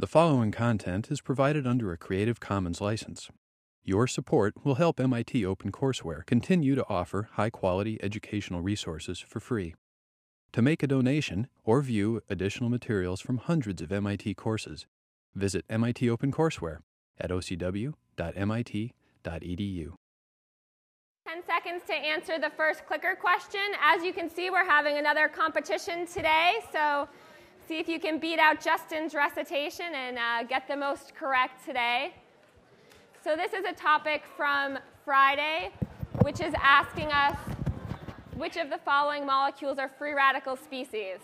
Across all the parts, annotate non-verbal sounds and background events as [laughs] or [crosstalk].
The following content is provided under a Creative Commons license. Your support will help MIT OpenCourseware continue to offer high quality educational resources for free. To make a donation or view additional materials from hundreds of MIT courses, visit MIT OpenCourseware at ocw.mit.edu. 10 seconds to answer the first clicker question. As you can see, we're having another competition today, so see if you can beat out Justin's recitation and uh, get the most correct today. So this is a topic from Friday, which is asking us which of the following molecules are free radical species.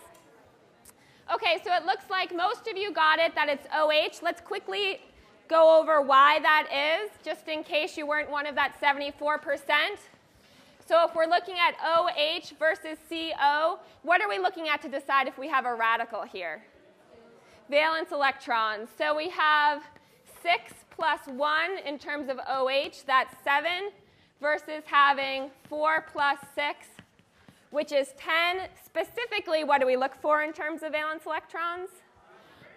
Okay, so it looks like most of you got it that it's OH. Let's quickly go over why that is, just in case you weren't one of that 74%. So if we're looking at OH versus CO, what are we looking at to decide if we have a radical here? Valence electrons. So we have 6 plus 1 in terms of OH, that's 7, versus having 4 plus 6, which is 10. Specifically, what do we look for in terms of valence electrons?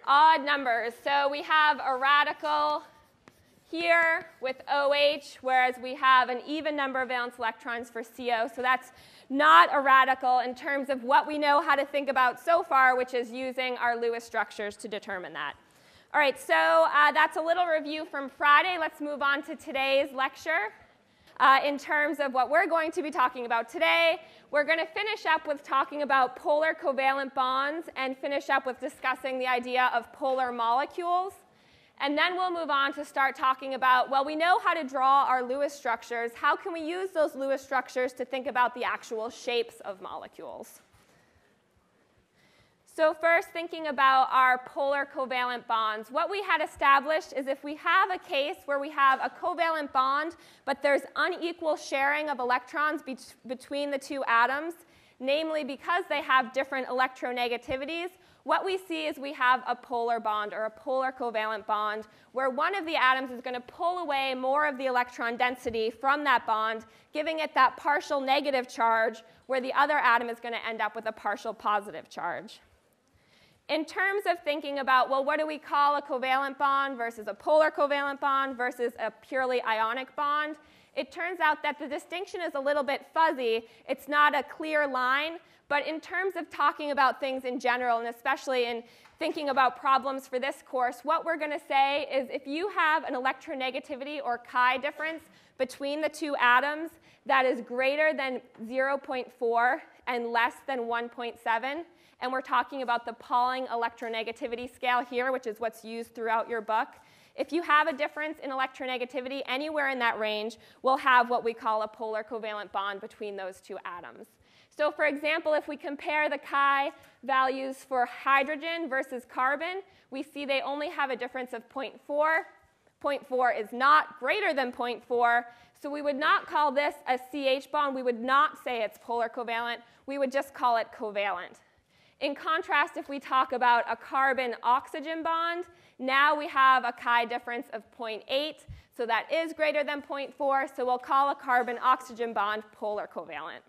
Odd numbers. So we have a radical here with OH, whereas we have an even number of valence electrons for CO. So that's not a radical in terms of what we know how to think about so far, which is using our Lewis structures to determine that. All right, so uh, that's a little review from Friday. Let's move on to today's lecture. Uh, in terms of what we're going to be talking about today, we're going to finish up with talking about polar covalent bonds and finish up with discussing the idea of polar molecules. And then we'll move on to start talking about, well, we know how to draw our Lewis structures. How can we use those Lewis structures to think about the actual shapes of molecules? So first, thinking about our polar covalent bonds. What we had established is if we have a case where we have a covalent bond, but there's unequal sharing of electrons be between the two atoms, namely because they have different electronegativities, what we see is we have a polar bond or a polar covalent bond where one of the atoms is going to pull away more of the electron density from that bond, giving it that partial negative charge where the other atom is going to end up with a partial positive charge. In terms of thinking about, well, what do we call a covalent bond versus a polar covalent bond versus a purely ionic bond? It turns out that the distinction is a little bit fuzzy. It's not a clear line, but in terms of talking about things in general, and especially in thinking about problems for this course, what we're going to say is if you have an electronegativity or chi difference between the two atoms that is greater than 0.4 and less than 1.7, and we're talking about the Pauling electronegativity scale here, which is what's used throughout your book. If you have a difference in electronegativity anywhere in that range, we'll have what we call a polar covalent bond between those two atoms. So for example, if we compare the chi values for hydrogen versus carbon, we see they only have a difference of 0.4. 0.4 is not greater than 0.4, so we would not call this a CH bond. We would not say it's polar covalent. We would just call it covalent. In contrast, if we talk about a carbon-oxygen bond, now we have a chi difference of 0.8, so that is greater than 0.4, so we'll call a carbon-oxygen bond polar covalent.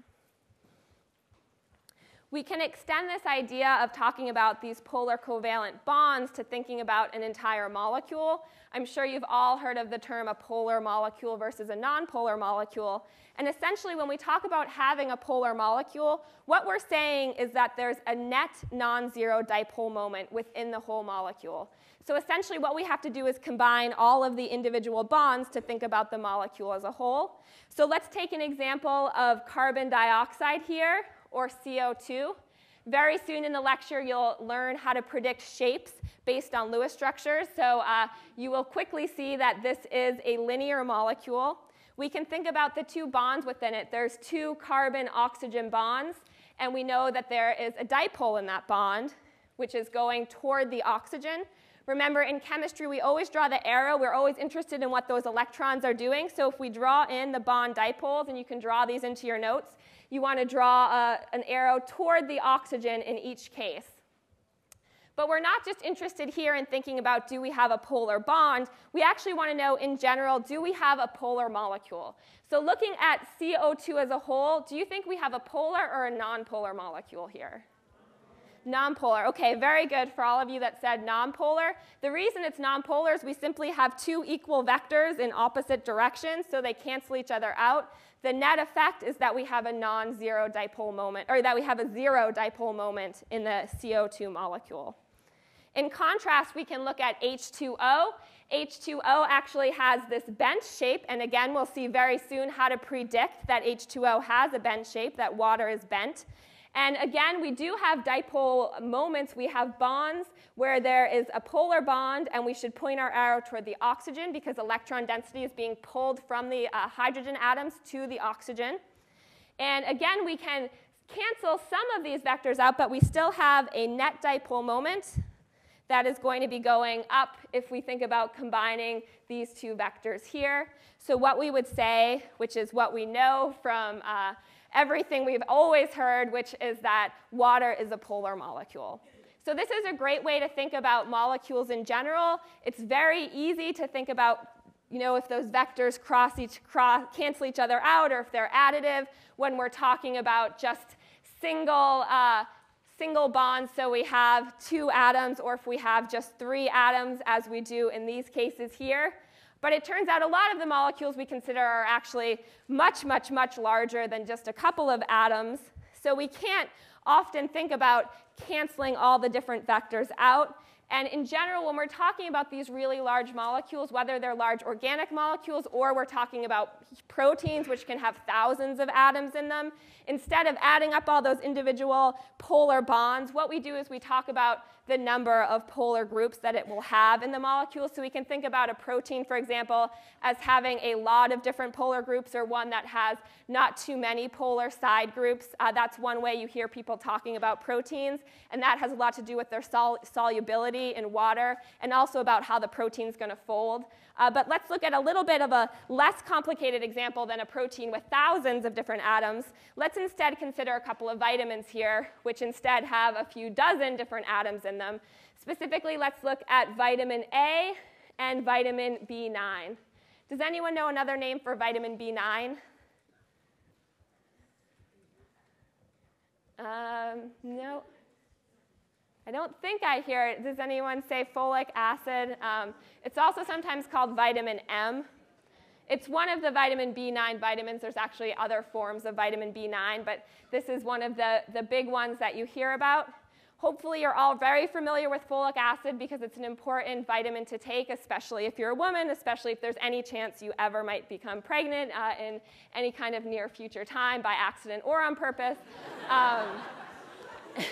We can extend this idea of talking about these polar covalent bonds to thinking about an entire molecule. I'm sure you've all heard of the term a polar molecule versus a nonpolar molecule. And essentially, when we talk about having a polar molecule, what we're saying is that there's a net non-zero dipole moment within the whole molecule. So essentially, what we have to do is combine all of the individual bonds to think about the molecule as a whole. So let's take an example of carbon dioxide here or CO2. Very soon in the lecture, you'll learn how to predict shapes based on Lewis structures. So uh, you will quickly see that this is a linear molecule. We can think about the two bonds within it. There's two carbon-oxygen bonds, and we know that there is a dipole in that bond, which is going toward the oxygen. Remember, in chemistry, we always draw the arrow. We're always interested in what those electrons are doing. So if we draw in the bond dipoles, and you can draw these into your notes, you want to draw a, an arrow toward the oxygen in each case. But we're not just interested here in thinking about do we have a polar bond. We actually want to know in general, do we have a polar molecule? So looking at CO2 as a whole, do you think we have a polar or a nonpolar molecule here? Nonpolar. Okay, very good for all of you that said nonpolar. The reason it's nonpolar is we simply have two equal vectors in opposite directions, so they cancel each other out. The net effect is that we have a non-zero dipole moment, or that we have a zero dipole moment in the CO2 molecule. In contrast, we can look at H2O. H2O actually has this bench shape, and again, we'll see very soon how to predict that H2O has a bent shape, that water is bent. And again, we do have dipole moments. We have bonds where there is a polar bond, and we should point our arrow toward the oxygen because electron density is being pulled from the uh, hydrogen atoms to the oxygen. And again, we can cancel some of these vectors out, but we still have a net dipole moment that is going to be going up if we think about combining these two vectors here. So what we would say, which is what we know from uh, everything we've always heard, which is that water is a polar molecule. So this is a great way to think about molecules in general. It's very easy to think about you know, if those vectors cross each, cross, cancel each other out or if they're additive when we're talking about just single, uh, single bonds, so we have two atoms, or if we have just three atoms, as we do in these cases here. But it turns out a lot of the molecules we consider are actually much, much, much larger than just a couple of atoms. So we can't often think about canceling all the different vectors out. And in general, when we're talking about these really large molecules, whether they're large organic molecules or we're talking about proteins, which can have thousands of atoms in them, instead of adding up all those individual polar bonds, what we do is we talk about the number of polar groups that it will have in the molecule. So we can think about a protein, for example, as having a lot of different polar groups or one that has not too many polar side groups. Uh, that's one way you hear people talking about proteins, and that has a lot to do with their sol solubility in water and also about how the protein is going to fold. Uh, but let's look at a little bit of a less complicated example than a protein with thousands of different atoms. Let's instead consider a couple of vitamins here, which instead have a few dozen different atoms in them. Specifically, let's look at vitamin A and vitamin B9. Does anyone know another name for vitamin B9? Um, no. I don't think I hear it. Does anyone say folic acid? Um, it's also sometimes called vitamin M. It's one of the vitamin B9 vitamins. There's actually other forms of vitamin B9, but this is one of the, the big ones that you hear about. Hopefully, you're all very familiar with folic acid because it's an important vitamin to take, especially if you're a woman, especially if there's any chance you ever might become pregnant uh, in any kind of near future time by accident or on purpose. Um, [laughs]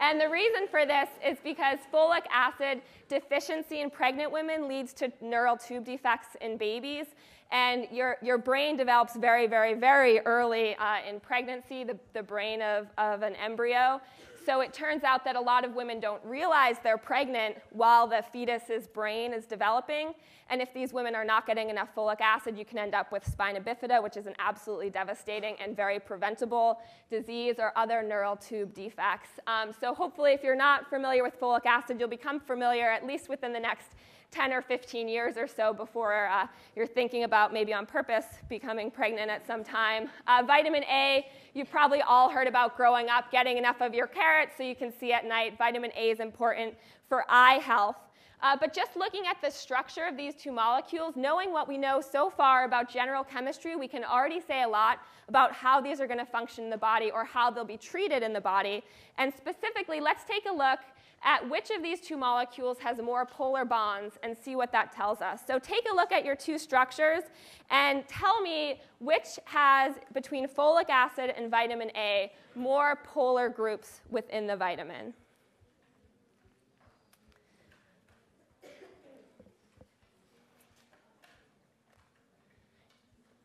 And the reason for this is because folic acid deficiency in pregnant women leads to neural tube defects in babies. And your, your brain develops very, very, very early uh, in pregnancy, the, the brain of, of an embryo. So it turns out that a lot of women don't realize they're pregnant while the fetus's brain is developing. And if these women are not getting enough folic acid, you can end up with spina bifida, which is an absolutely devastating and very preventable disease, or other neural tube defects. Um, so hopefully, if you're not familiar with folic acid, you'll become familiar at least within the next 10 or 15 years or so before uh, you're thinking about maybe on purpose becoming pregnant at some time. Uh, vitamin A, you've probably all heard about growing up, getting enough of your carrots so you can see at night. Vitamin A is important for eye health. Uh, but just looking at the structure of these two molecules, knowing what we know so far about general chemistry, we can already say a lot about how these are going to function in the body or how they'll be treated in the body. And specifically, let's take a look at which of these two molecules has more polar bonds and see what that tells us. So take a look at your two structures and tell me which has, between folic acid and vitamin A, more polar groups within the vitamin.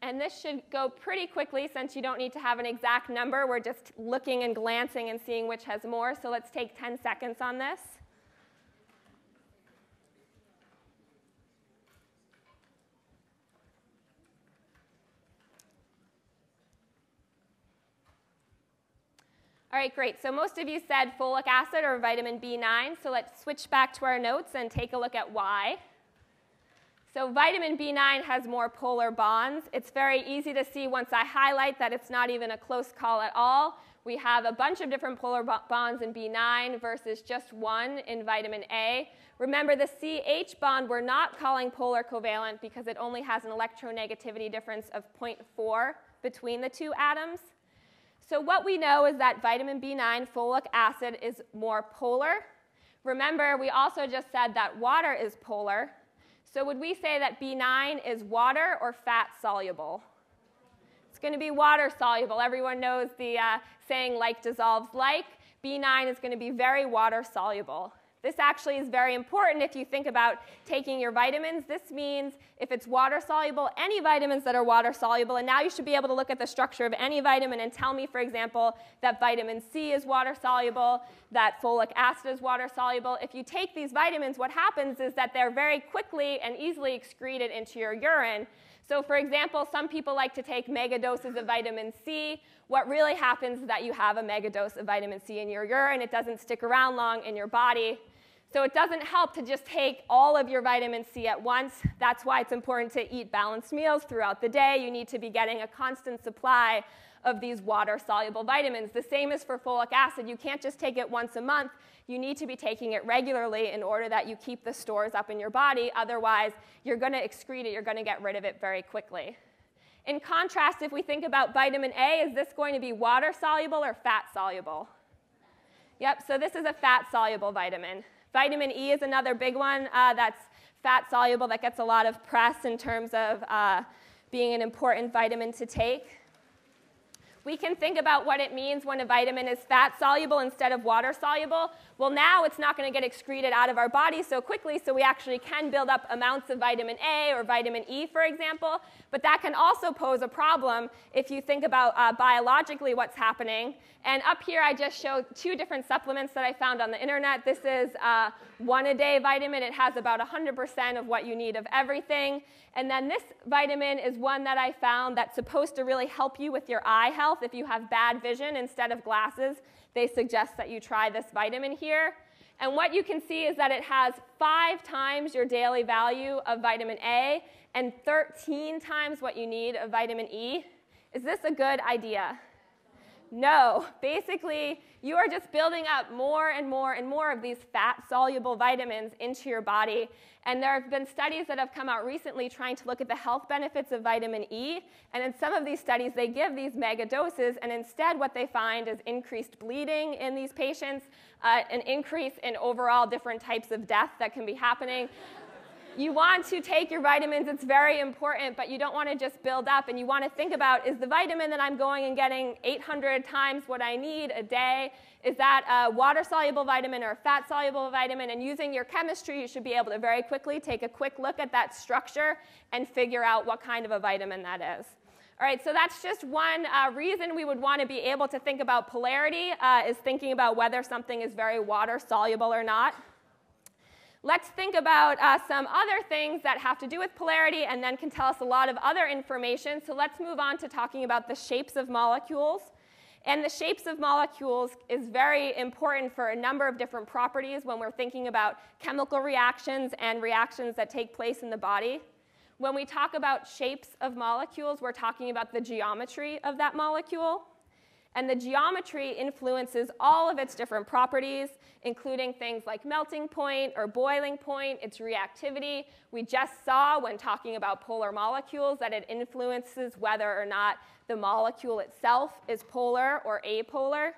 And this should go pretty quickly since you don't need to have an exact number. We're just looking and glancing and seeing which has more. So let's take 10 seconds on this. All right, great. So most of you said folic acid or vitamin B9. So let's switch back to our notes and take a look at why. So vitamin B9 has more polar bonds. It's very easy to see once I highlight that it's not even a close call at all. We have a bunch of different polar bonds in B9 versus just one in vitamin A. Remember, the CH bond we're not calling polar covalent because it only has an electronegativity difference of 0.4 between the two atoms. So what we know is that vitamin B9 folic acid is more polar. Remember, we also just said that water is polar. So would we say that B9 is water or fat soluble? It's going to be water soluble. Everyone knows the uh, saying like dissolves like. B9 is going to be very water soluble. This actually is very important if you think about taking your vitamins. This means if it's water soluble, any vitamins that are water soluble, and now you should be able to look at the structure of any vitamin and tell me, for example, that vitamin C is water soluble, that folic acid is water soluble. If you take these vitamins, what happens is that they're very quickly and easily excreted into your urine. So, for example, some people like to take mega doses of vitamin C. What really happens is that you have a mega dose of vitamin C in your urine. It doesn't stick around long in your body. So it doesn't help to just take all of your vitamin C at once. That's why it's important to eat balanced meals throughout the day. You need to be getting a constant supply of these water soluble vitamins. The same is for folic acid. You can't just take it once a month. You need to be taking it regularly in order that you keep the stores up in your body. Otherwise, you're going to excrete it, you're going to get rid of it very quickly. In contrast, if we think about vitamin A, is this going to be water soluble or fat soluble? Yep, so this is a fat soluble vitamin. Vitamin E is another big one uh, that's fat soluble that gets a lot of press in terms of uh, being an important vitamin to take. We can think about what it means when a vitamin is fat soluble instead of water soluble. Well, now it's not going to get excreted out of our body so quickly, so we actually can build up amounts of vitamin A or vitamin E, for example. But that can also pose a problem if you think about uh, biologically what's happening. And up here, I just showed two different supplements that I found on the internet. This is uh, one a day vitamin, it has about 100% of what you need of everything. And then this vitamin is one that I found that's supposed to really help you with your eye health. If you have bad vision instead of glasses, they suggest that you try this vitamin here. And what you can see is that it has five times your daily value of vitamin A and 13 times what you need of vitamin E. Is this a good idea? No, basically, you are just building up more and more and more of these fat soluble vitamins into your body. And there have been studies that have come out recently trying to look at the health benefits of vitamin E. And in some of these studies, they give these mega doses, and instead, what they find is increased bleeding in these patients, uh, an increase in overall different types of death that can be happening you want to take your vitamins, it's very important, but you don't want to just build up and you want to think about is the vitamin that I'm going and getting 800 times what I need a day, is that a water soluble vitamin or a fat soluble vitamin? And using your chemistry, you should be able to very quickly take a quick look at that structure and figure out what kind of a vitamin that is. All right, so that's just one uh, reason we would want to be able to think about polarity, uh, is thinking about whether something is very water soluble or not. Let's think about uh, some other things that have to do with polarity and then can tell us a lot of other information. So let's move on to talking about the shapes of molecules. And the shapes of molecules is very important for a number of different properties when we're thinking about chemical reactions and reactions that take place in the body. When we talk about shapes of molecules, we're talking about the geometry of that molecule. And the geometry influences all of its different properties, including things like melting point or boiling point, its reactivity. We just saw when talking about polar molecules that it influences whether or not the molecule itself is polar or apolar.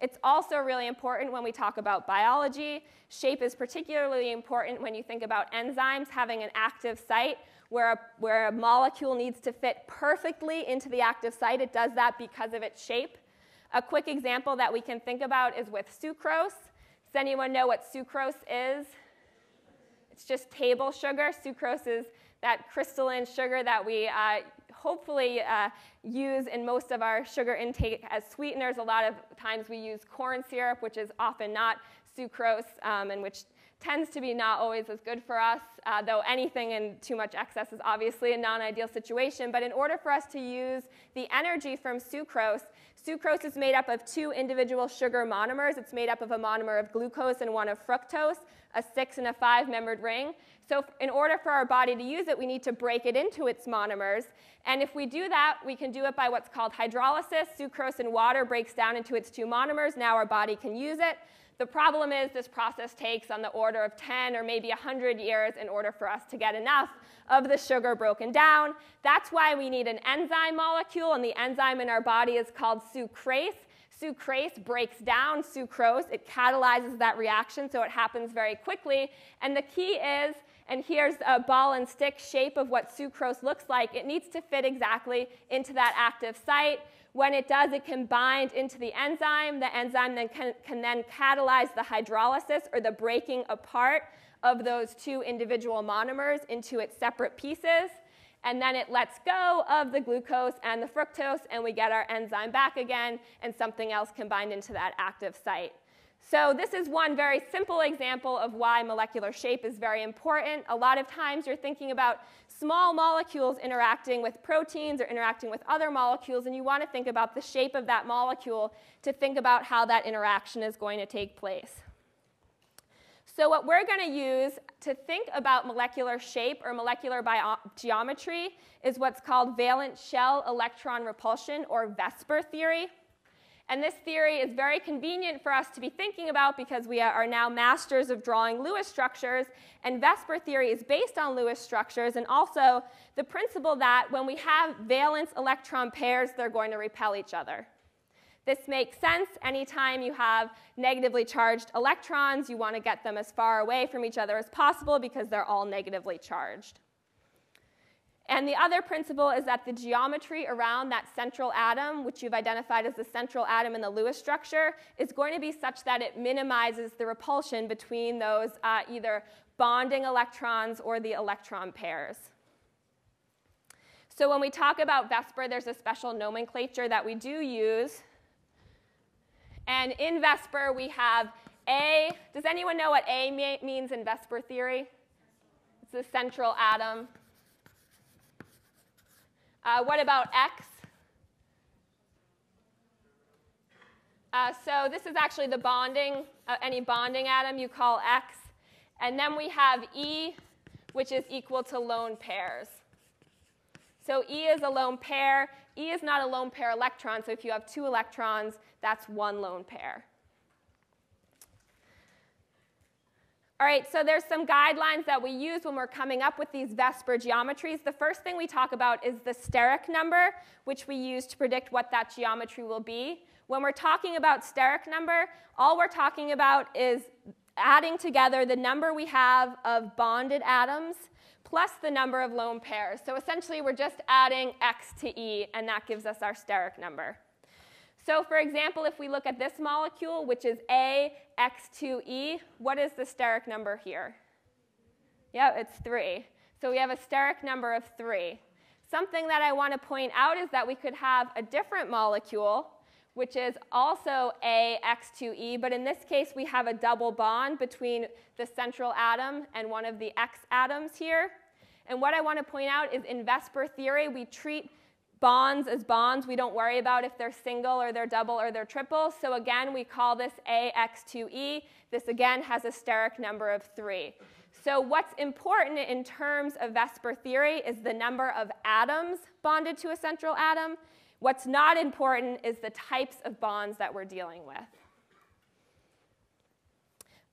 It's also really important when we talk about biology. Shape is particularly important when you think about enzymes having an active site where a, where a molecule needs to fit perfectly into the active site. It does that because of its shape. A quick example that we can think about is with sucrose. Does anyone know what sucrose is? It's just table sugar. Sucrose is that crystalline sugar that we uh, hopefully uh, use in most of our sugar intake as sweeteners. A lot of times we use corn syrup, which is often not sucrose, um, and which tends to be not always as good for us, uh, though anything in too much excess is obviously a non ideal situation. But in order for us to use the energy from sucrose, sucrose is made up of two individual sugar monomers. It's made up of a monomer of glucose and one of fructose, a six and a five membered ring. So, in order for our body to use it, we need to break it into its monomers. And if we do that, we can do it by what's called hydrolysis. Sucrose in water breaks down into its two monomers. Now our body can use it. The problem is this process takes on the order of 10 or maybe 100 years in order for us to get enough of the sugar broken down. That's why we need an enzyme molecule, and the enzyme in our body is called sucrase. Sucrase breaks down sucrose. It catalyzes that reaction, so it happens very quickly. And the key is, and here's a ball and stick shape of what sucrose looks like, it needs to fit exactly into that active site. When it does, it can bind into the enzyme. The enzyme then can, can then catalyze the hydrolysis or the breaking apart of those two individual monomers into its separate pieces. And then it lets go of the glucose and the fructose, and we get our enzyme back again, and something else can bind into that active site. So this is one very simple example of why molecular shape is very important. A lot of times you're thinking about small molecules interacting with proteins or interacting with other molecules, and you want to think about the shape of that molecule to think about how that interaction is going to take place. So what we're going to use to think about molecular shape or molecular geometry is what's called valence shell electron repulsion or VSEPR theory. And this theory is very convenient for us to be thinking about because we are now masters of drawing Lewis structures. And VSEPR theory is based on Lewis structures and also the principle that when we have valence electron pairs, they're going to repel each other. This makes sense anytime you have negatively charged electrons, you want to get them as far away from each other as possible because they're all negatively charged. And the other principle is that the geometry around that central atom, which you've identified as the central atom in the Lewis structure, is going to be such that it minimizes the repulsion between those uh, either bonding electrons or the electron pairs. So when we talk about VSEPR, there's a special nomenclature that we do use. And in VSEPR, we have A. Does anyone know what A means in VSEPR theory? It's the central atom. Uh, what about X? Uh, so this is actually the bonding, uh, any bonding atom you call X. And then we have E, which is equal to lone pairs. So E is a lone pair. E is not a lone pair electron, so if you have two electrons, that's one lone pair. All right, so there's some guidelines that we use when we're coming up with these VSEPR geometries. The first thing we talk about is the steric number, which we use to predict what that geometry will be. When we're talking about steric number, all we're talking about is adding together the number we have of bonded atoms plus the number of lone pairs. So essentially, we're just adding x to e, and that gives us our steric number. So for example, if we look at this molecule, which is AX2E, what is the steric number here? Yeah, it's 3. So we have a steric number of 3. Something that I want to point out is that we could have a different molecule, which is also AX2E, but in this case we have a double bond between the central atom and one of the X atoms here. And what I want to point out is in VSEPR theory, we treat bonds as bonds. We don't worry about if they're single or they're double or they're triple. So again, we call this AX2E. This again has a steric number of 3. So what's important in terms of VSEPR theory is the number of atoms bonded to a central atom. What's not important is the types of bonds that we're dealing with.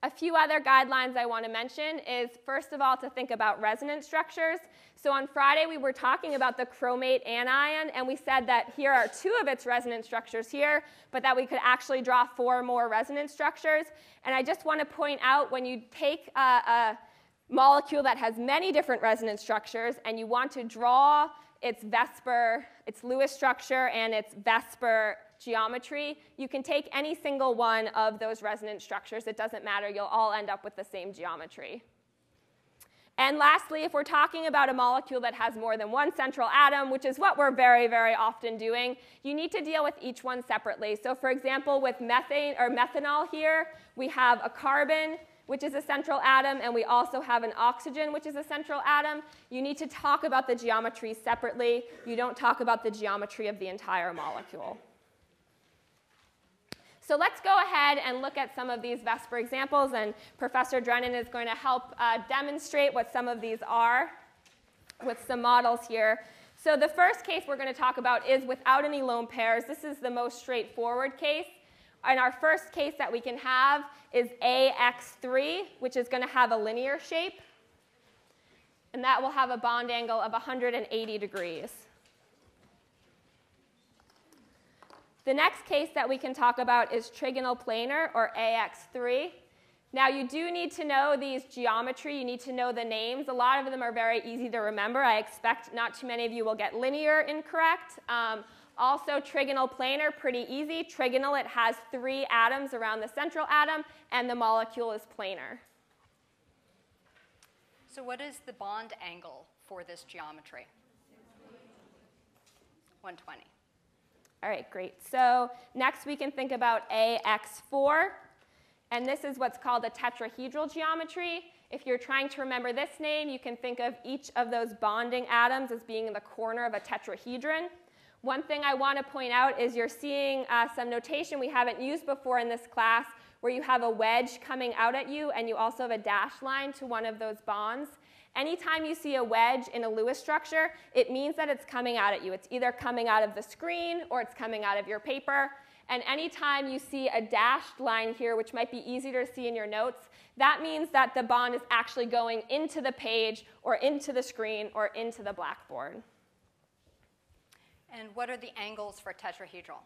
A few other guidelines I want to mention is first of all to think about resonance structures. So on Friday we were talking about the chromate anion and we said that here are two of its resonance structures here, but that we could actually draw four more resonance structures. And I just want to point out when you take a, a molecule that has many different resonance structures and you want to draw its VSEPR, its Lewis structure, and its VSEPR geometry, you can take any single one of those resonance structures. It doesn't matter. You'll all end up with the same geometry. And lastly, if we're talking about a molecule that has more than one central atom, which is what we're very, very often doing, you need to deal with each one separately. So for example, with methane or methanol here, we have a carbon, which is a central atom, and we also have an oxygen, which is a central atom, you need to talk about the geometry separately. You don't talk about the geometry of the entire molecule. So let's go ahead and look at some of these VSEPR examples, and Professor Drennan is going to help uh, demonstrate what some of these are with some models here. So the first case we're going to talk about is without any lone pairs. This is the most straightforward case. And our first case that we can have is AX3, which is going to have a linear shape. And that will have a bond angle of 180 degrees. The next case that we can talk about is trigonal planar, or AX3. Now, you do need to know these geometry. You need to know the names. A lot of them are very easy to remember. I expect not too many of you will get linear incorrect. Um, also, trigonal planar, pretty easy. Trigonal, it has three atoms around the central atom, and the molecule is planar. So what is the bond angle for this geometry? 120. All right, great. So next we can think about AX4, and this is what's called a tetrahedral geometry. If you're trying to remember this name, you can think of each of those bonding atoms as being in the corner of a tetrahedron. One thing I want to point out is you're seeing uh, some notation we haven't used before in this class where you have a wedge coming out at you and you also have a dash line to one of those bonds. Anytime you see a wedge in a Lewis structure, it means that it's coming out at you. It's either coming out of the screen or it's coming out of your paper. And anytime you see a dashed line here, which might be easier to see in your notes, that means that the bond is actually going into the page or into the screen or into the blackboard. And what are the angles for tetrahedral?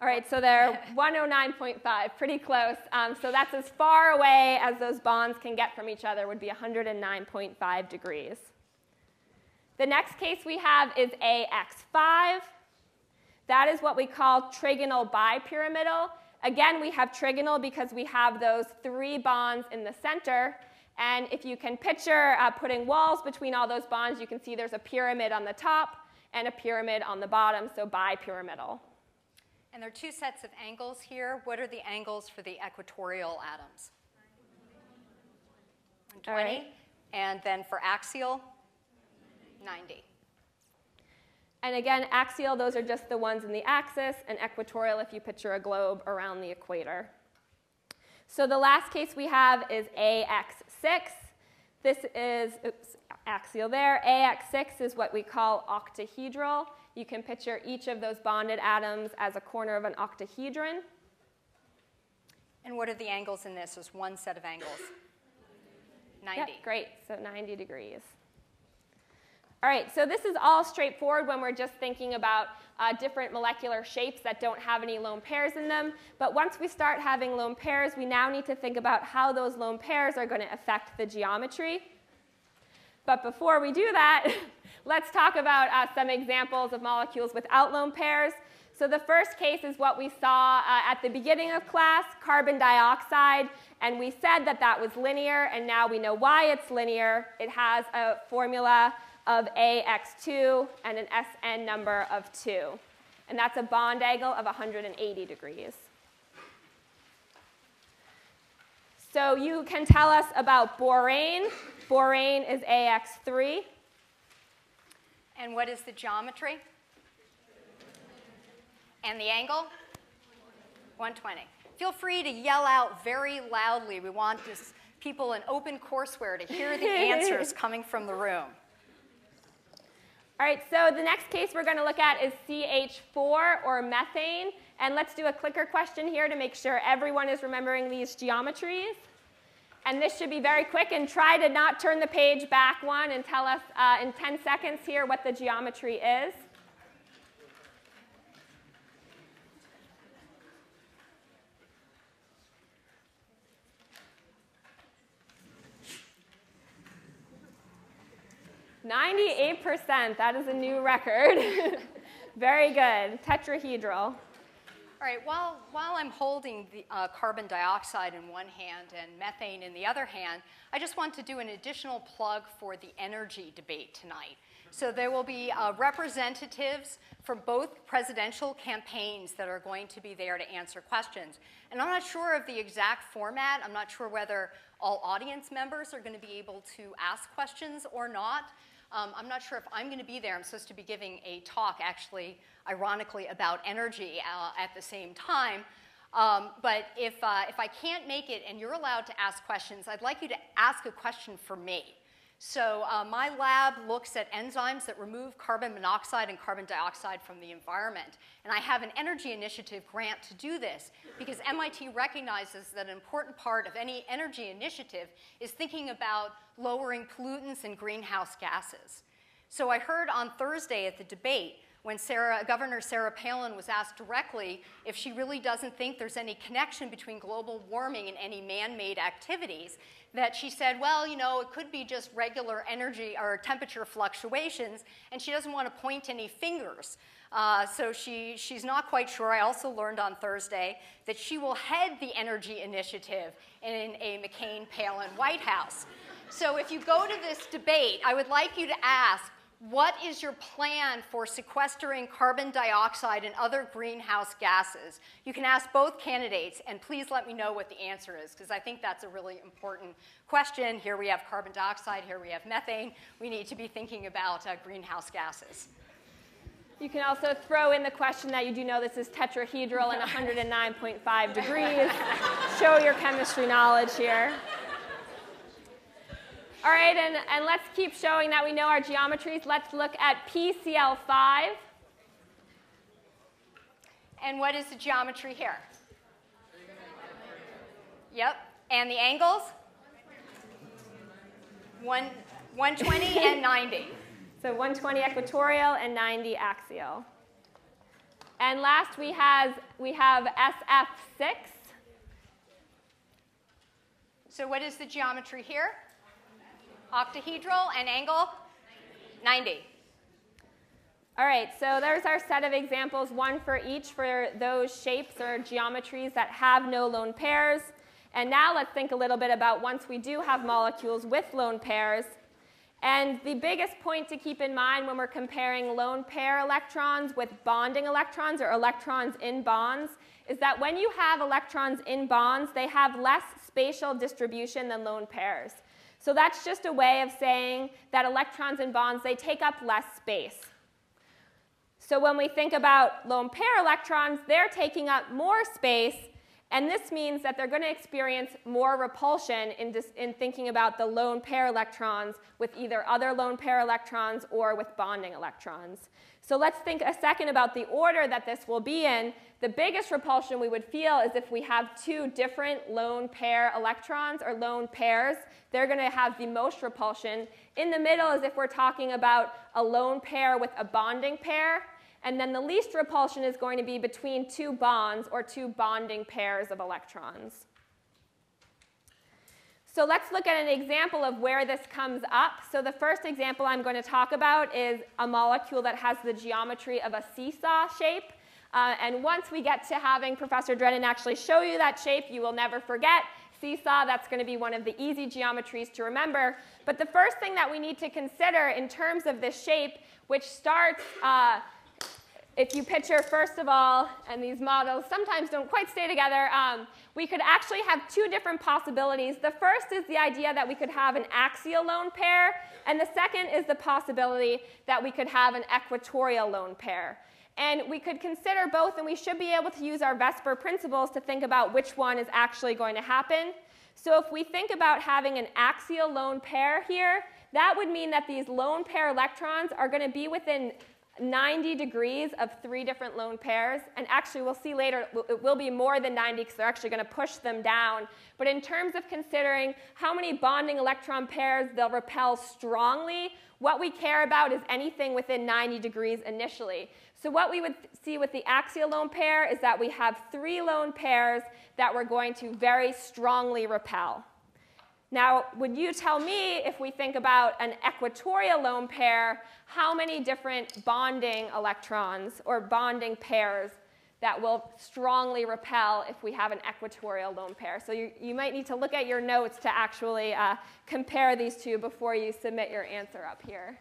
All right, so they're [laughs] 109.5, pretty close. Um, so that's as far away as those bonds can get from each other, would be 109.5 degrees. The next case we have is AX5. That is what we call trigonal bipyramidal. Again, we have trigonal because we have those three bonds in the center. And if you can picture uh, putting walls between all those bonds, you can see there's a pyramid on the top and a pyramid on the bottom, so bipyramidal. And there are two sets of angles here. What are the angles for the equatorial atoms? 20. Right. And then for axial, 90. And again, axial, those are just the ones in the axis, and equatorial if you picture a globe around the equator. So the last case we have is AX6. This is, oops, axial there. AX6 is what we call octahedral. You can picture each of those bonded atoms as a corner of an octahedron. And what are the angles in this? There's one set of angles. 90. Yep, great. So 90 degrees. All right, so this is all straightforward when we're just thinking about uh, different molecular shapes that don't have any lone pairs in them. But once we start having lone pairs, we now need to think about how those lone pairs are going to affect the geometry. But before we do that, [laughs] let's talk about uh, some examples of molecules without lone pairs. So the first case is what we saw uh, at the beginning of class, carbon dioxide, and we said that that was linear, and now we know why it's linear. It has a formula of AX2 and an SN number of 2. And that's a bond angle of 180 degrees. So you can tell us about borane. Borane is AX3. And what is the geometry? And the angle? 120. Feel free to yell out very loudly. We want this, people in open courseware to hear the [laughs] answers coming from the room. All right, so the next case we're going to look at is CH4 or methane. And let's do a clicker question here to make sure everyone is remembering these geometries. And this should be very quick and try to not turn the page back one and tell us uh, in 10 seconds here what the geometry is. Ninety-eight percent. That is a new record. [laughs] Very good. Tetrahedral. All right, while, while I'm holding the uh, carbon dioxide in one hand and methane in the other hand, I just want to do an additional plug for the energy debate tonight. So there will be uh, representatives from both presidential campaigns that are going to be there to answer questions. And I'm not sure of the exact format. I'm not sure whether all audience members are going to be able to ask questions or not. Um, I'm not sure if I'm going to be there. I'm supposed to be giving a talk, actually, ironically, about energy uh, at the same time. Um, but if, uh, if I can't make it and you're allowed to ask questions, I'd like you to ask a question for me. So uh, my lab looks at enzymes that remove carbon monoxide and carbon dioxide from the environment. And I have an energy initiative grant to do this because MIT recognizes that an important part of any energy initiative is thinking about lowering pollutants and greenhouse gases. So I heard on Thursday at the debate when Sarah, Governor Sarah Palin was asked directly if she really doesn't think there's any connection between global warming and any man made activities, that she said, well, you know, it could be just regular energy or temperature fluctuations, and she doesn't want to point any fingers. Uh, so she, she's not quite sure. I also learned on Thursday that she will head the energy initiative in a McCain Palin White House. So if you go to this debate, I would like you to ask what is your plan for sequestering carbon dioxide and other greenhouse gases? You can ask both candidates, and please let me know what the answer is, because I think that's a really important question. Here we have carbon dioxide, here we have methane. We need to be thinking about uh, greenhouse gases. You can also throw in the question that you do know this is tetrahedral and [laughs] 109.5 degrees. Show your chemistry knowledge here. All right, and, and let's keep showing that we know our geometries. Let's look at PCl5. And what is the geometry here? Yep. And the angles? One, 120 [laughs] and 90. So 120 equatorial and 90 axial. And last we, has, we have SF6. So what is the geometry here? Octahedral and angle 90. All right, so there's our set of examples, one for each for those shapes or geometries that have no lone pairs. And now let's think a little bit about once we do have molecules with lone pairs. And the biggest point to keep in mind when we're comparing lone pair electrons with bonding electrons or electrons in bonds is that when you have electrons in bonds, they have less spatial distribution than lone pairs. So that's just a way of saying that electrons in bonds, they take up less space. So when we think about lone pair electrons, they're taking up more space, and this means that they're going to experience more repulsion in, dis- in thinking about the lone pair electrons with either other lone pair electrons or with bonding electrons. So let's think a second about the order that this will be in. The biggest repulsion we would feel is if we have two different lone pair electrons or lone pairs. They're going to have the most repulsion. In the middle is if we're talking about a lone pair with a bonding pair. And then the least repulsion is going to be between two bonds or two bonding pairs of electrons. So let's look at an example of where this comes up. So the first example I'm going to talk about is a molecule that has the geometry of a seesaw shape. Uh, and once we get to having Professor Drennan actually show you that shape, you will never forget. Seesaw, that's going to be one of the easy geometries to remember. But the first thing that we need to consider in terms of this shape, which starts uh, if you picture, first of all, and these models sometimes don't quite stay together, um, we could actually have two different possibilities. The first is the idea that we could have an axial lone pair, and the second is the possibility that we could have an equatorial lone pair. And we could consider both, and we should be able to use our VSEPR principles to think about which one is actually going to happen. So if we think about having an axial lone pair here, that would mean that these lone pair electrons are going to be within 90 degrees of three different lone pairs. And actually, we'll see later, it will be more than 90 because they're actually going to push them down. But in terms of considering how many bonding electron pairs they'll repel strongly, what we care about is anything within 90 degrees initially. So what we would see with the axial lone pair is that we have three lone pairs that we're going to very strongly repel. Now, would you tell me if we think about an equatorial lone pair, how many different bonding electrons or bonding pairs that will strongly repel if we have an equatorial lone pair. So you, you might need to look at your notes to actually uh, compare these two before you submit your answer up here.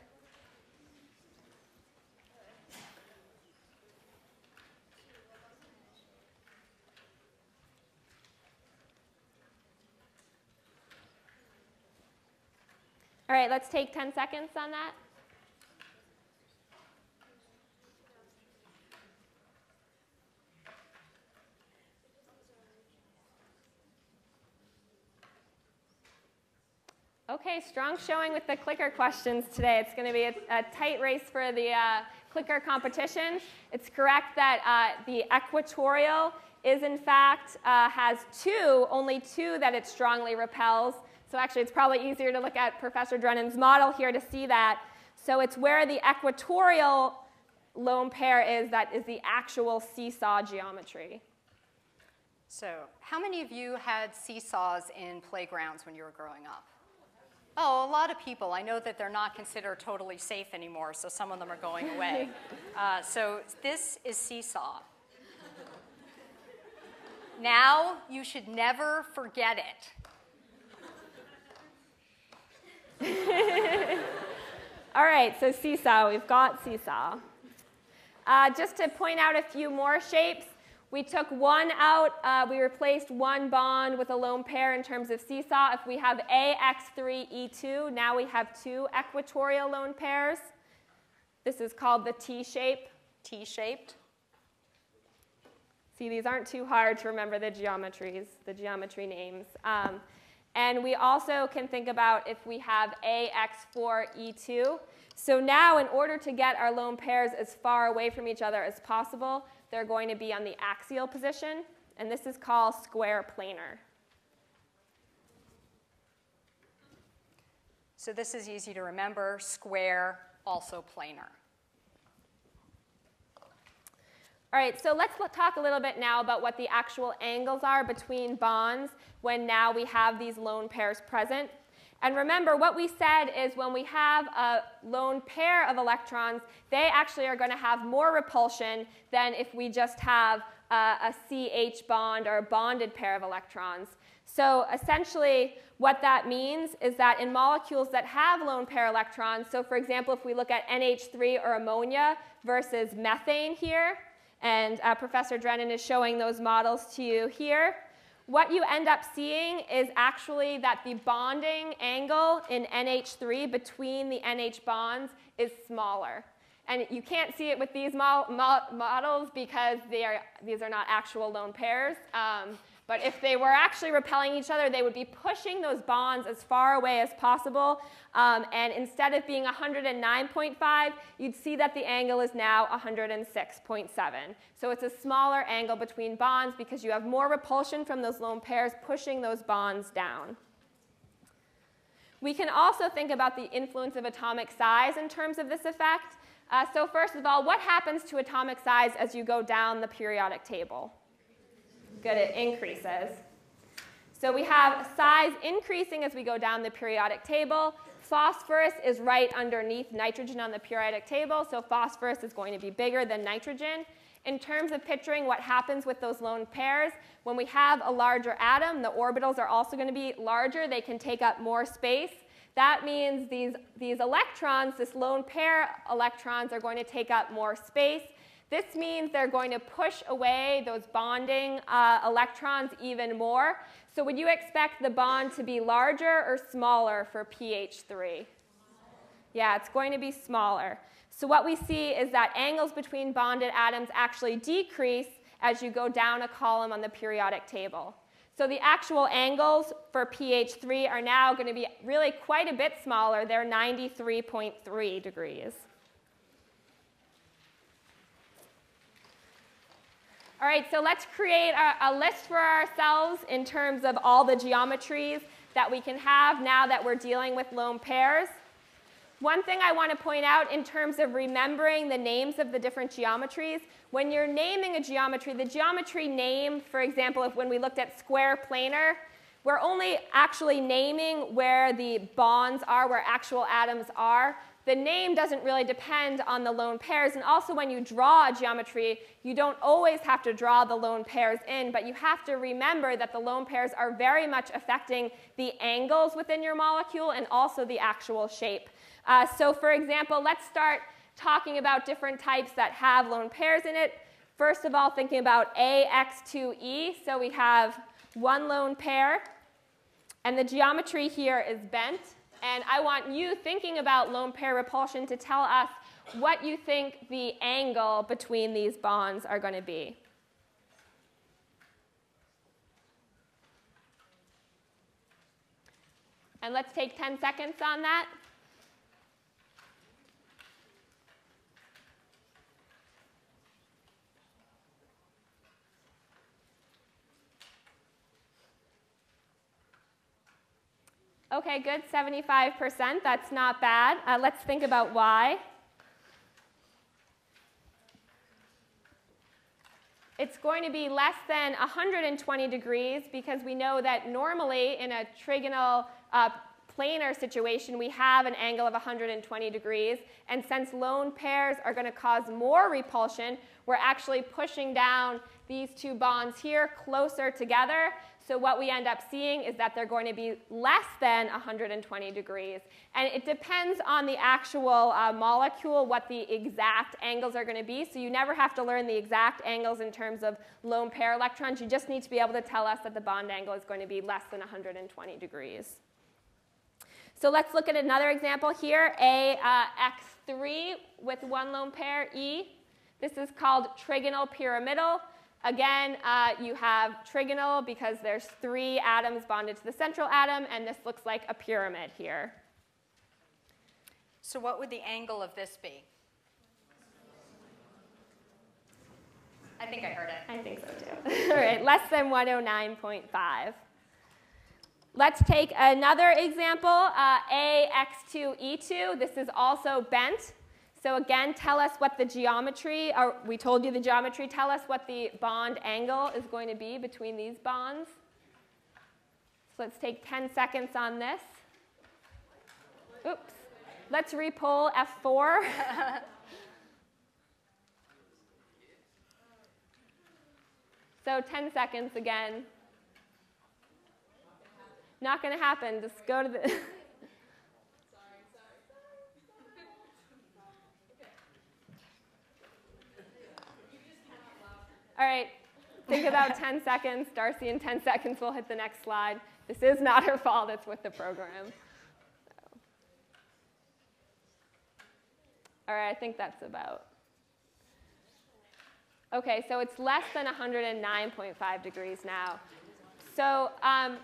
All right, let's take 10 seconds on that. Okay, strong showing with the clicker questions today. It's going to be a, a tight race for the uh, clicker competition. It's correct that uh, the equatorial is in fact uh, has two, only two that it strongly repels. So actually, it's probably easier to look at Professor Drennan's model here to see that. So it's where the equatorial lone pair is that is the actual seesaw geometry. So how many of you had seesaws in playgrounds when you were growing up? Oh, a lot of people. I know that they're not considered totally safe anymore, so some of them are going away. [laughs] Uh, so this is seesaw. Now you should never forget it. [laughs] All right, so seesaw, we've got seesaw. Uh, just to point out a few more shapes, we took one out, uh, we replaced one bond with a lone pair in terms of seesaw. If we have AX3E2, now we have two equatorial lone pairs. This is called the T shape. T-shaped. See, these aren't too hard to remember the geometries, the geometry names. Um, and we also can think about if we have AX4E2. So now, in order to get our lone pairs as far away from each other as possible, they're going to be on the axial position, and this is called square planar. So this is easy to remember, square, also planar. All right, so let's talk a little bit now about what the actual angles are between bonds when now we have these lone pairs present. And remember, what we said is when we have a lone pair of electrons, they actually are going to have more repulsion than if we just have a, a CH bond or a bonded pair of electrons. So essentially, what that means is that in molecules that have lone pair electrons, so for example, if we look at NH3 or ammonia versus methane here, and uh, Professor Drennan is showing those models to you here, what you end up seeing is actually that the bonding angle in NH3 between the NH bonds is smaller. And you can't see it with these mo mo models because are, these are not actual lone pairs. Um, but if they were actually repelling each other, they would be pushing those bonds as far away as possible. Um, and instead of being 109.5, you'd see that the angle is now 106.7. So it's a smaller angle between bonds because you have more repulsion from those lone pairs pushing those bonds down. We can also think about the influence of atomic size in terms of this effect. Uh, so first of all, what happens to atomic size as you go down the periodic table? Good, it increases. So we have size increasing as we go down the periodic table. Phosphorus is right underneath nitrogen on the periodic table, so phosphorus is going to be bigger than nitrogen. In terms of picturing what happens with those lone pairs, when we have a larger atom, the orbitals are also going to be larger. They can take up more space. That means these, these electrons, this lone pair electrons, are going to take up more space. This means they're going to push away those bonding uh, electrons even more. So would you expect the bond to be larger or smaller for PH3? Yeah, it's going to be smaller. So what we see is that angles between bonded atoms actually decrease as you go down a column on the periodic table. So the actual angles for PH3 are now going to be really quite a bit smaller. They're 93.3 degrees. All right, so let's create a, a, list for ourselves in terms of all the geometries that we can have now that we're dealing with lone pairs. One thing I want to point out in terms of remembering the names of the different geometries, when you're naming a geometry, the geometry name, for example, if when we looked at square planar, we're only actually naming where the bonds are, where actual atoms are. The name doesn't really depend on the lone pairs. And also, when you draw a geometry, you don't always have to draw the lone pairs in, but you have to remember that the lone pairs are very much affecting the angles within your molecule and also the actual shape. Uh, so, for example, let's start talking about different types that have lone pairs in it. First of all, thinking about AX2E. So, we have one lone pair, and the geometry here is bent. And I want you thinking about lone pair repulsion to tell us what you think the angle between these bonds are going to be. And let's take 10 seconds on that. Okay, good, 75%. That's not bad. Uh, let's think about why. It's going to be less than 120 degrees because we know that normally in a trigonal uh, planar situation, we have an angle of 120 degrees. And since lone pairs are going to cause more repulsion, we're actually pushing down these two bonds here closer together. So what we end up seeing is that they're going to be less than 120 degrees. And it depends on the actual uh, molecule what the exact angles are going to be. So you never have to learn the exact angles in terms of lone pair electrons. You just need to be able to tell us that the bond angle is going to be less than 120 degrees. So let's look at another example here, AX3 uh, with one lone pair, E. This is called trigonal pyramidal. Again, uh, you have trigonal because there's three atoms bonded to the central atom, and this looks like a pyramid here. So what would the angle of this be? I think I heard it. I think so too. [laughs] All right, less than 109.5. Let's take another example, uh, AX2E2. This is also bent. So again, tell us what the geometry, or we told you the geometry, tell us what the bond angle is going to be between these bonds. So let's take 10 seconds on this. Oops. Let's repull F4. [laughs] so 10 seconds again. Not going to happen. Just go to the. [laughs] All right, think about [laughs] 10 seconds. Darcy, in 10 seconds, we'll hit the next slide. This is not her fault, it's with the program. So. All right, I think that's about. Okay, so it's less than 109.5 degrees now. So um,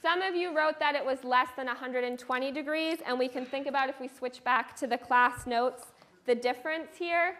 some of you wrote that it was less than 120 degrees, and we can think about if we switch back to the class notes, the difference here.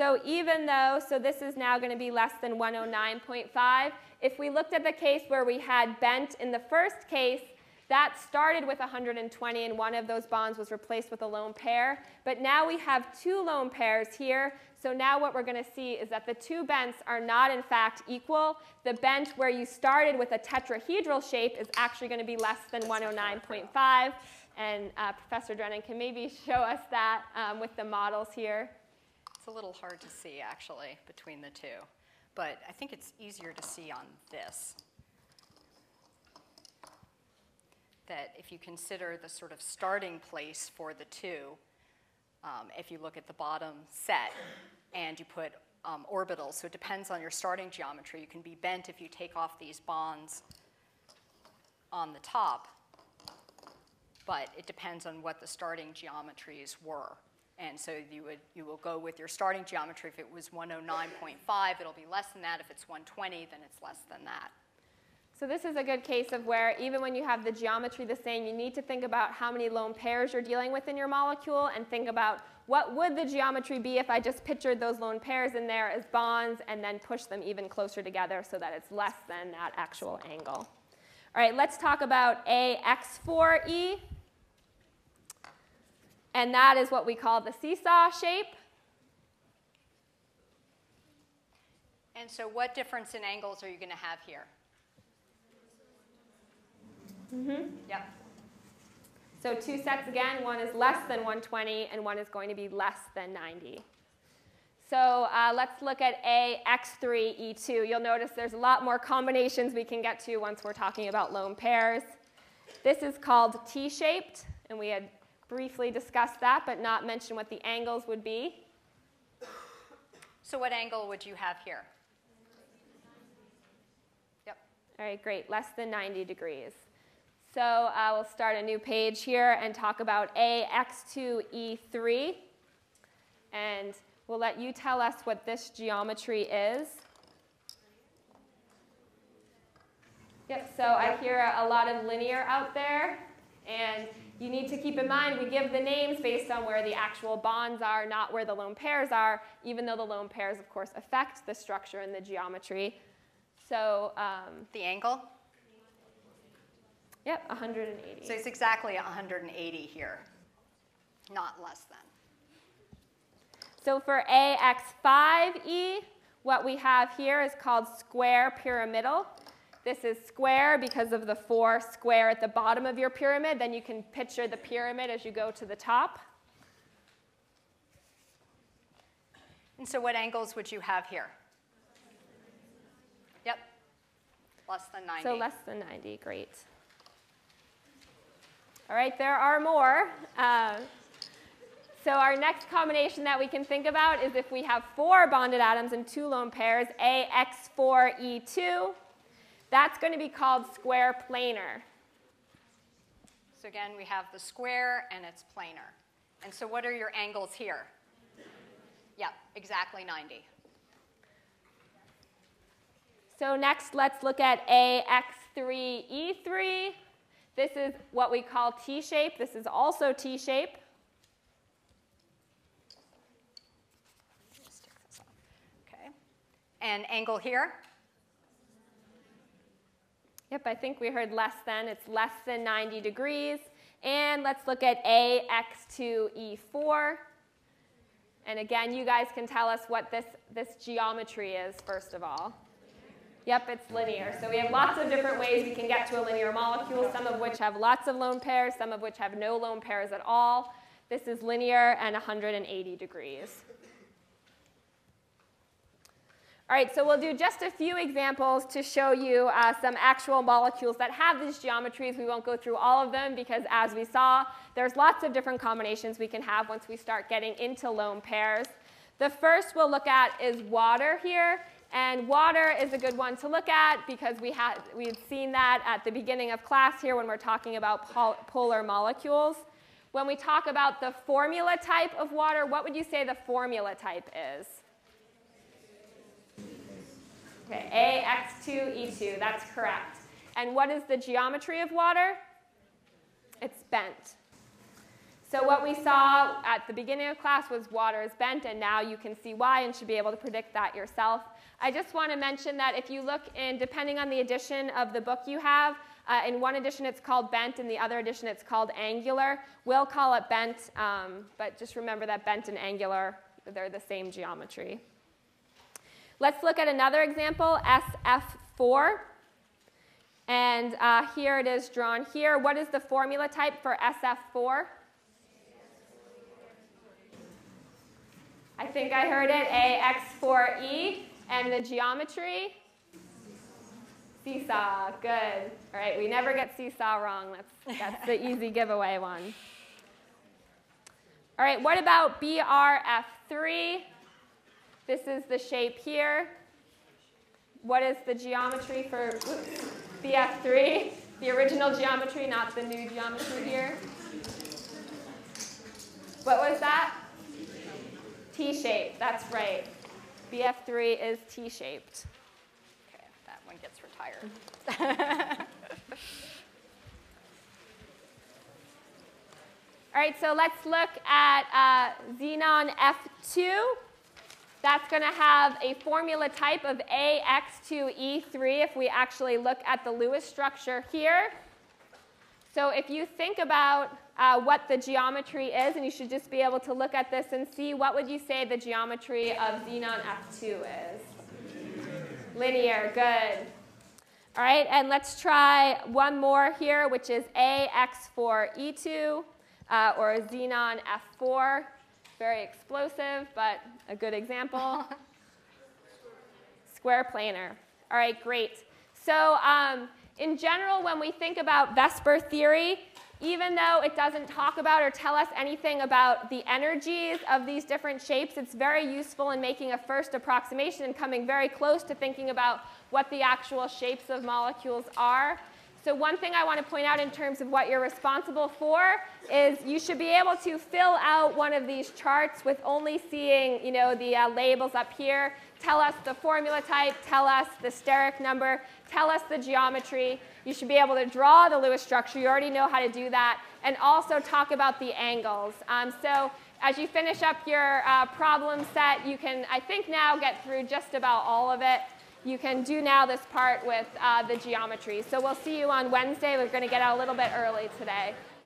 So even though, so this is now going to be less than 109.5, if we looked at the case where we had bent in the first case, that started with 120 and one of those bonds was replaced with a lone pair. But now we have two lone pairs here. So now what we're going to see is that the two bents are not in fact equal. The bent where you started with a tetrahedral shape is actually going to be less than 109.5. And uh, Professor Drennan can maybe show us that um, with the models here. It's a little hard to see, actually, between the two. But I think it's easier to see on this. That if you consider the sort of starting place for the two, um, if you look at the bottom set and you put um, orbitals, so it depends on your starting geometry. You can be bent if you take off these bonds on the top, but it depends on what the starting geometries were. And so you, would, you will go with your starting geometry. If it was 109.5, it'll be less than that. If it's 120, then it's less than that. So this is a good case of where even when you have the geometry the same, you need to think about how many lone pairs you're dealing with in your molecule and think about what would the geometry be if I just pictured those lone pairs in there as bonds and then push them even closer together so that it's less than that actual angle. All right, let's talk about AX4E. And that is what we call the seesaw shape. And so what difference in angles are you going to have here? Mm-hmm. Yep. So two sets again, one is less than 120 and one is going to be less than 90. So uh, let's look at AX3E2. You'll notice there's a lot more combinations we can get to once we're talking about lone pairs. This is called T-shaped, and we had briefly discuss that, but not mention what the angles would be. So what angle would you have here? Yep. All right, great, less than 90 degrees. So uh, we'll start a new page here and talk about AX2E3. And we'll let you tell us what this geometry is. Yep, so I hear a lot of linear out there. And you need to keep in mind we give the names based on where the actual bonds are, not where the lone pairs are, even though the lone pairs, of course, affect the structure and the geometry. So, um, the angle? Yep, 180. So it's exactly 180 here, not less than. So for AX5E, what we have here is called square pyramidal. This is square because of the four square at the bottom of your pyramid. Then you can picture the pyramid as you go to the top. And so what angles would you have here? Yep, less than 90. So less than 90, great. All right, there are more. Uh, so our next combination that we can think about is if we have four bonded atoms and two lone pairs, AX4E2. That's going to be called square planar. So again, we have the square and it's planar. And so what are your angles here? Yep, exactly 90. So next, let's look at AX3E3. This is what we call T-shape. This is also T-shape. Okay. And angle here? Yep, I think we heard less than. It's less than 90 degrees. And let's look at AX2E4. And again, you guys can tell us what this, this geometry is, first of all. Yep, it's linear. So we have lots of different ways we can get to a linear molecule, some of which have lots of lone pairs, some of which have no lone pairs at all. This is linear and 180 degrees. All right, so we'll do just a few examples to show you uh, some actual molecules that have these geometries. We won't go through all of them because as we saw, there's lots of different combinations we can have once we start getting into lone pairs. The first we'll look at is water here. And water is a good one to look at because we had, we had seen that at the beginning of class here when we're talking about pol polar molecules. When we talk about the formula type of water, what would you say the formula type is? Okay, AX2E2, that's correct. And what is the geometry of water? It's bent. So what we saw at the beginning of class was water is bent, and now you can see why and should be able to predict that yourself. I just want to mention that if you look in, depending on the edition of the book you have, uh, in one edition it's called bent, in the other edition it's called angular. We'll call it bent, um, but just remember that bent and angular, they're the same geometry. Let's look at another example, SF4. And uh, here it is drawn here. What is the formula type for SF4? I think I heard it, AX4E. And the geometry? Seesaw, good. All right, we never get seesaw wrong. That's, that's the easy giveaway one. All right, what about BRF3? This is the shape here. What is the geometry for oops, BF3? The original geometry, not the new geometry here. What was that? T-shape, that's right. BF3 is T-shaped. Okay, that one gets retired. [laughs] All right, so let's look at uh, xenon F2. That's going to have a formula type of AX2E3 if we actually look at the Lewis structure here. So if you think about uh, what the geometry is, and you should just be able to look at this and see what would you say the geometry of xenon F2 is? Linear, good. All right, and let's try one more here, which is AX4E2 uh, or xenon F4. Very explosive, but a good example. [laughs] Square planar. All right, great. So um, in general, when we think about VSEPR theory, even though it doesn't talk about or tell us anything about the energies of these different shapes, it's very useful in making a first approximation and coming very close to thinking about what the actual shapes of molecules are. So one thing I want to point out in terms of what you're responsible for is you should be able to fill out one of these charts with only seeing you know, the uh, labels up here. Tell us the formula type, tell us the steric number, tell us the geometry. You should be able to draw the Lewis structure. You already know how to do that. And also talk about the angles. Um, so as you finish up your uh, problem set, you can, I think, now get through just about all of it you can do now this part with uh, the geometry. So we'll see you on Wednesday. We're going to get out a little bit early today.